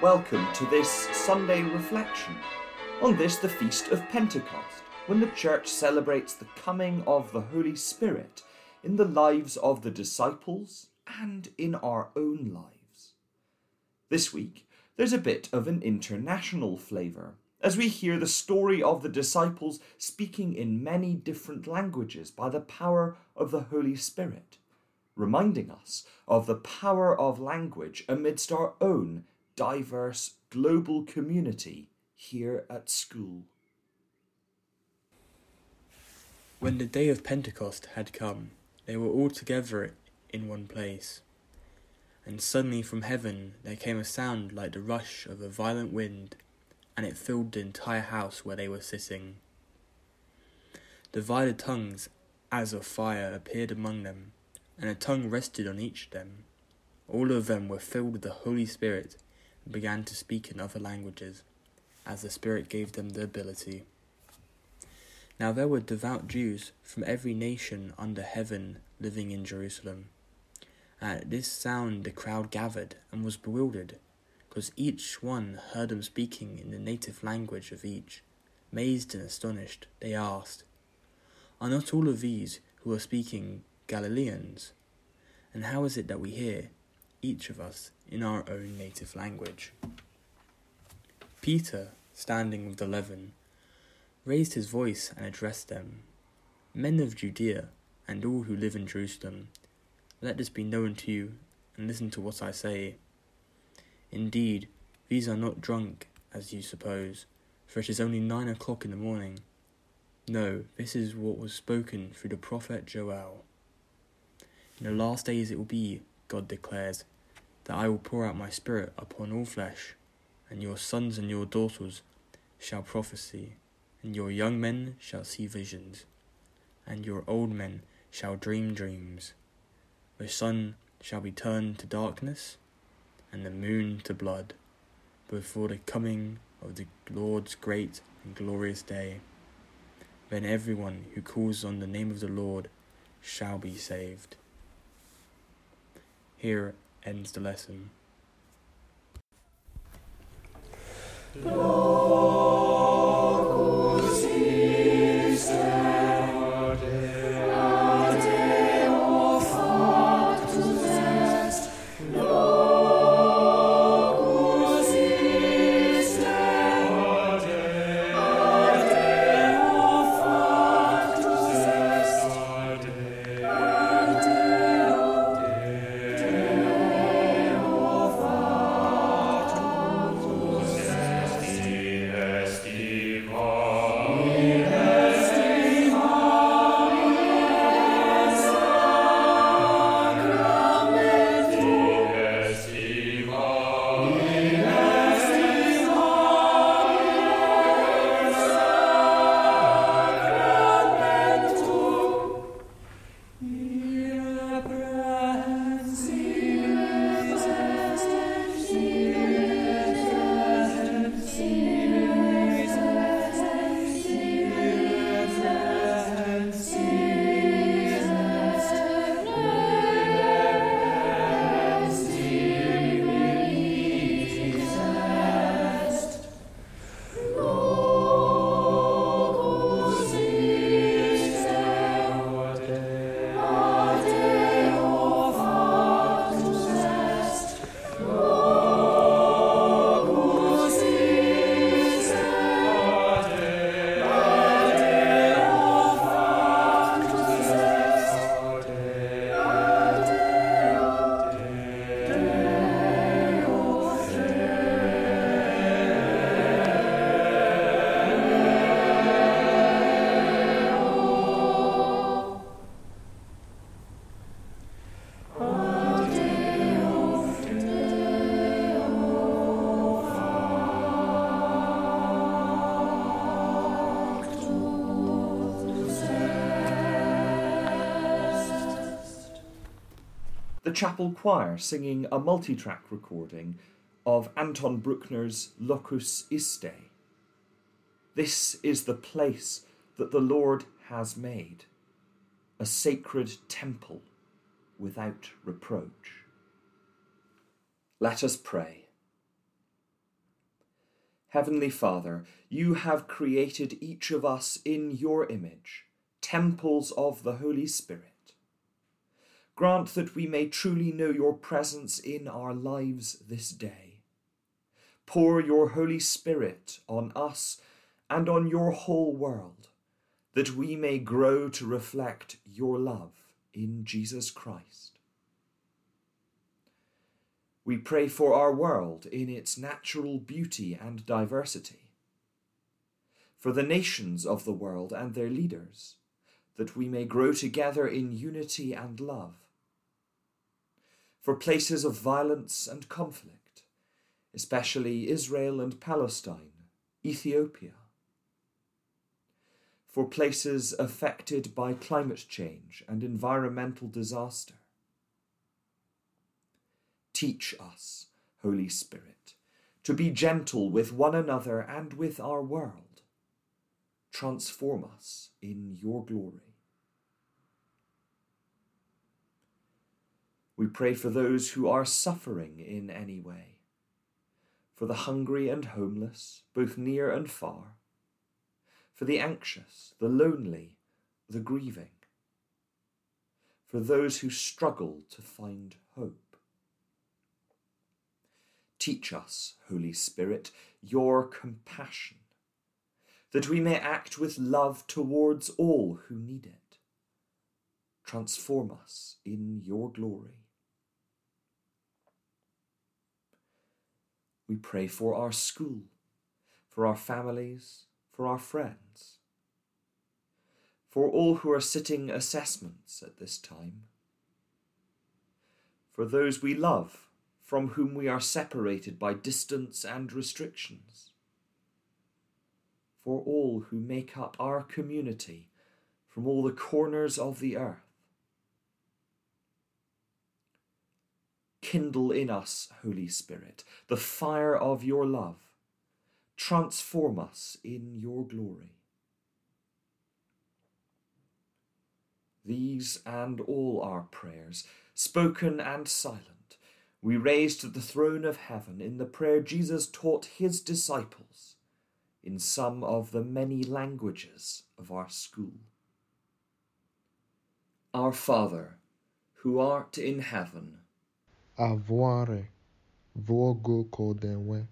Welcome to this Sunday reflection on this, the Feast of Pentecost, when the Church celebrates the coming of the Holy Spirit in the lives of the disciples and in our own lives. This week, there's a bit of an international flavour as we hear the story of the disciples speaking in many different languages by the power of the Holy Spirit, reminding us of the power of language amidst our own diverse global community here at school. When the day of Pentecost had come, they were all together in one place. And suddenly from heaven there came a sound like the rush of a violent wind, and it filled the entire house where they were sitting. Divided tongues as of fire appeared among them, and a tongue rested on each of them. All of them were filled with the Holy Spirit began to speak in other languages, as the Spirit gave them the ability. Now there were devout Jews from every nation under heaven living in Jerusalem. At this sound the crowd gathered and was bewildered, because each one heard them speaking in the native language of each. Amazed and astonished, they asked, Are not all of these who are speaking Galileans? And how is it that we hear, each of us, in our own native language. Peter, standing with the eleven, raised his voice and addressed them Men of Judea, and all who live in Jerusalem, let this be known to you, and listen to what I say. Indeed, these are not drunk, as you suppose, for it is only nine o'clock in the morning. No, this is what was spoken through the prophet Joel. In the last days it will be, God declares, that I will pour out my Spirit upon all flesh, and your sons and your daughters shall prophesy, and your young men shall see visions, and your old men shall dream dreams. The sun shall be turned to darkness, and the moon to blood, before the coming of the Lord's great and glorious day. Then everyone who calls on the name of the Lord shall be saved. Here ends the lesson. The chapel choir singing a multi track recording of Anton Bruckner's Locus Iste. This is the place that the Lord has made, a sacred temple without reproach. Let us pray. Heavenly Father, you have created each of us in your image, temples of the Holy Spirit. Grant that we may truly know your presence in our lives this day. Pour your Holy Spirit on us and on your whole world, that we may grow to reflect your love in Jesus Christ. We pray for our world in its natural beauty and diversity, for the nations of the world and their leaders, that we may grow together in unity and love, for places of violence and conflict, especially Israel and Palestine, Ethiopia, for places affected by climate change and environmental disaster, Teach us, Holy Spirit, to be gentle with one another and with our world. Transform us in your glory. We pray for those who are suffering in any way, for the hungry and homeless, both near and far, for the anxious, the lonely, the grieving, for those who struggle to find hope. Teach us, Holy Spirit, your compassion, that we may act with love towards all who need it. Transform us in your glory. We pray for our school, for our families, for our friends, for all who are sitting assessments at this time, for those we love from whom we are separated by distance and restrictions. For all who make up our community from all the corners of the earth. Kindle in us, Holy Spirit, the fire of your love. Transform us in your glory. These and all our prayers, spoken and silent, we raise to the throne of heaven in the prayer Jesus taught his disciples in some of the many languages of our school. Our Father, who art in heaven, avare vogo kodenwe.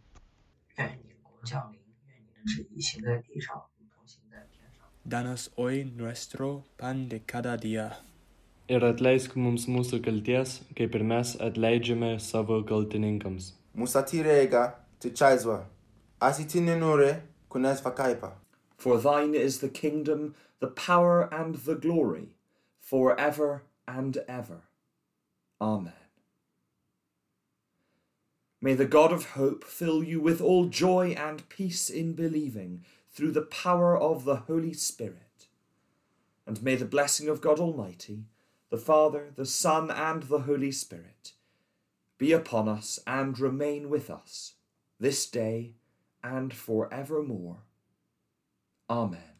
Danos hoy nuestro pan de cada día. Ir atleisk mums mūsų kalties, kaip ir mes atleidžiame savo kaltininkams. Musatirega tichaizwa, asitinenure kunes vakaipa. For thine is the kingdom, the power, and the glory, for ever and ever. Amen. May the God of hope fill you with all joy and peace in believing through the power of the Holy Spirit. And may the blessing of God Almighty, the Father, the Son, and the Holy Spirit, be upon us and remain with us this day and for evermore. Amen.